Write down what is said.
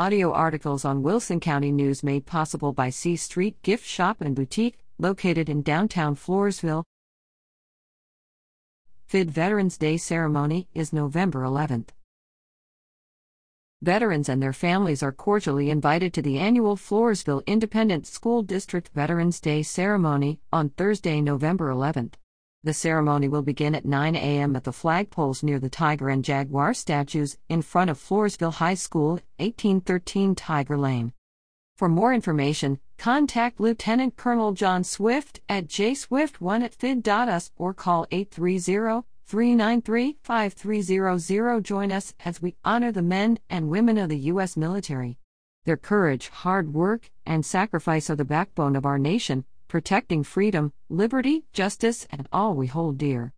Audio articles on Wilson County News made possible by C Street Gift Shop and Boutique, located in downtown Floresville. FID Veterans Day ceremony is November 11th. Veterans and their families are cordially invited to the annual Floresville Independent School District Veterans Day ceremony on Thursday, November 11th. The ceremony will begin at 9 a.m. at the flagpoles near the tiger and jaguar statues in front of Floresville High School, 1813 Tiger Lane. For more information, contact Lieutenant Colonel John Swift at jswift1 at fid.us or call 830 393 5300. Join us as we honor the men and women of the U.S. military. Their courage, hard work, and sacrifice are the backbone of our nation, protecting freedom, liberty, justice, and all we hold dear.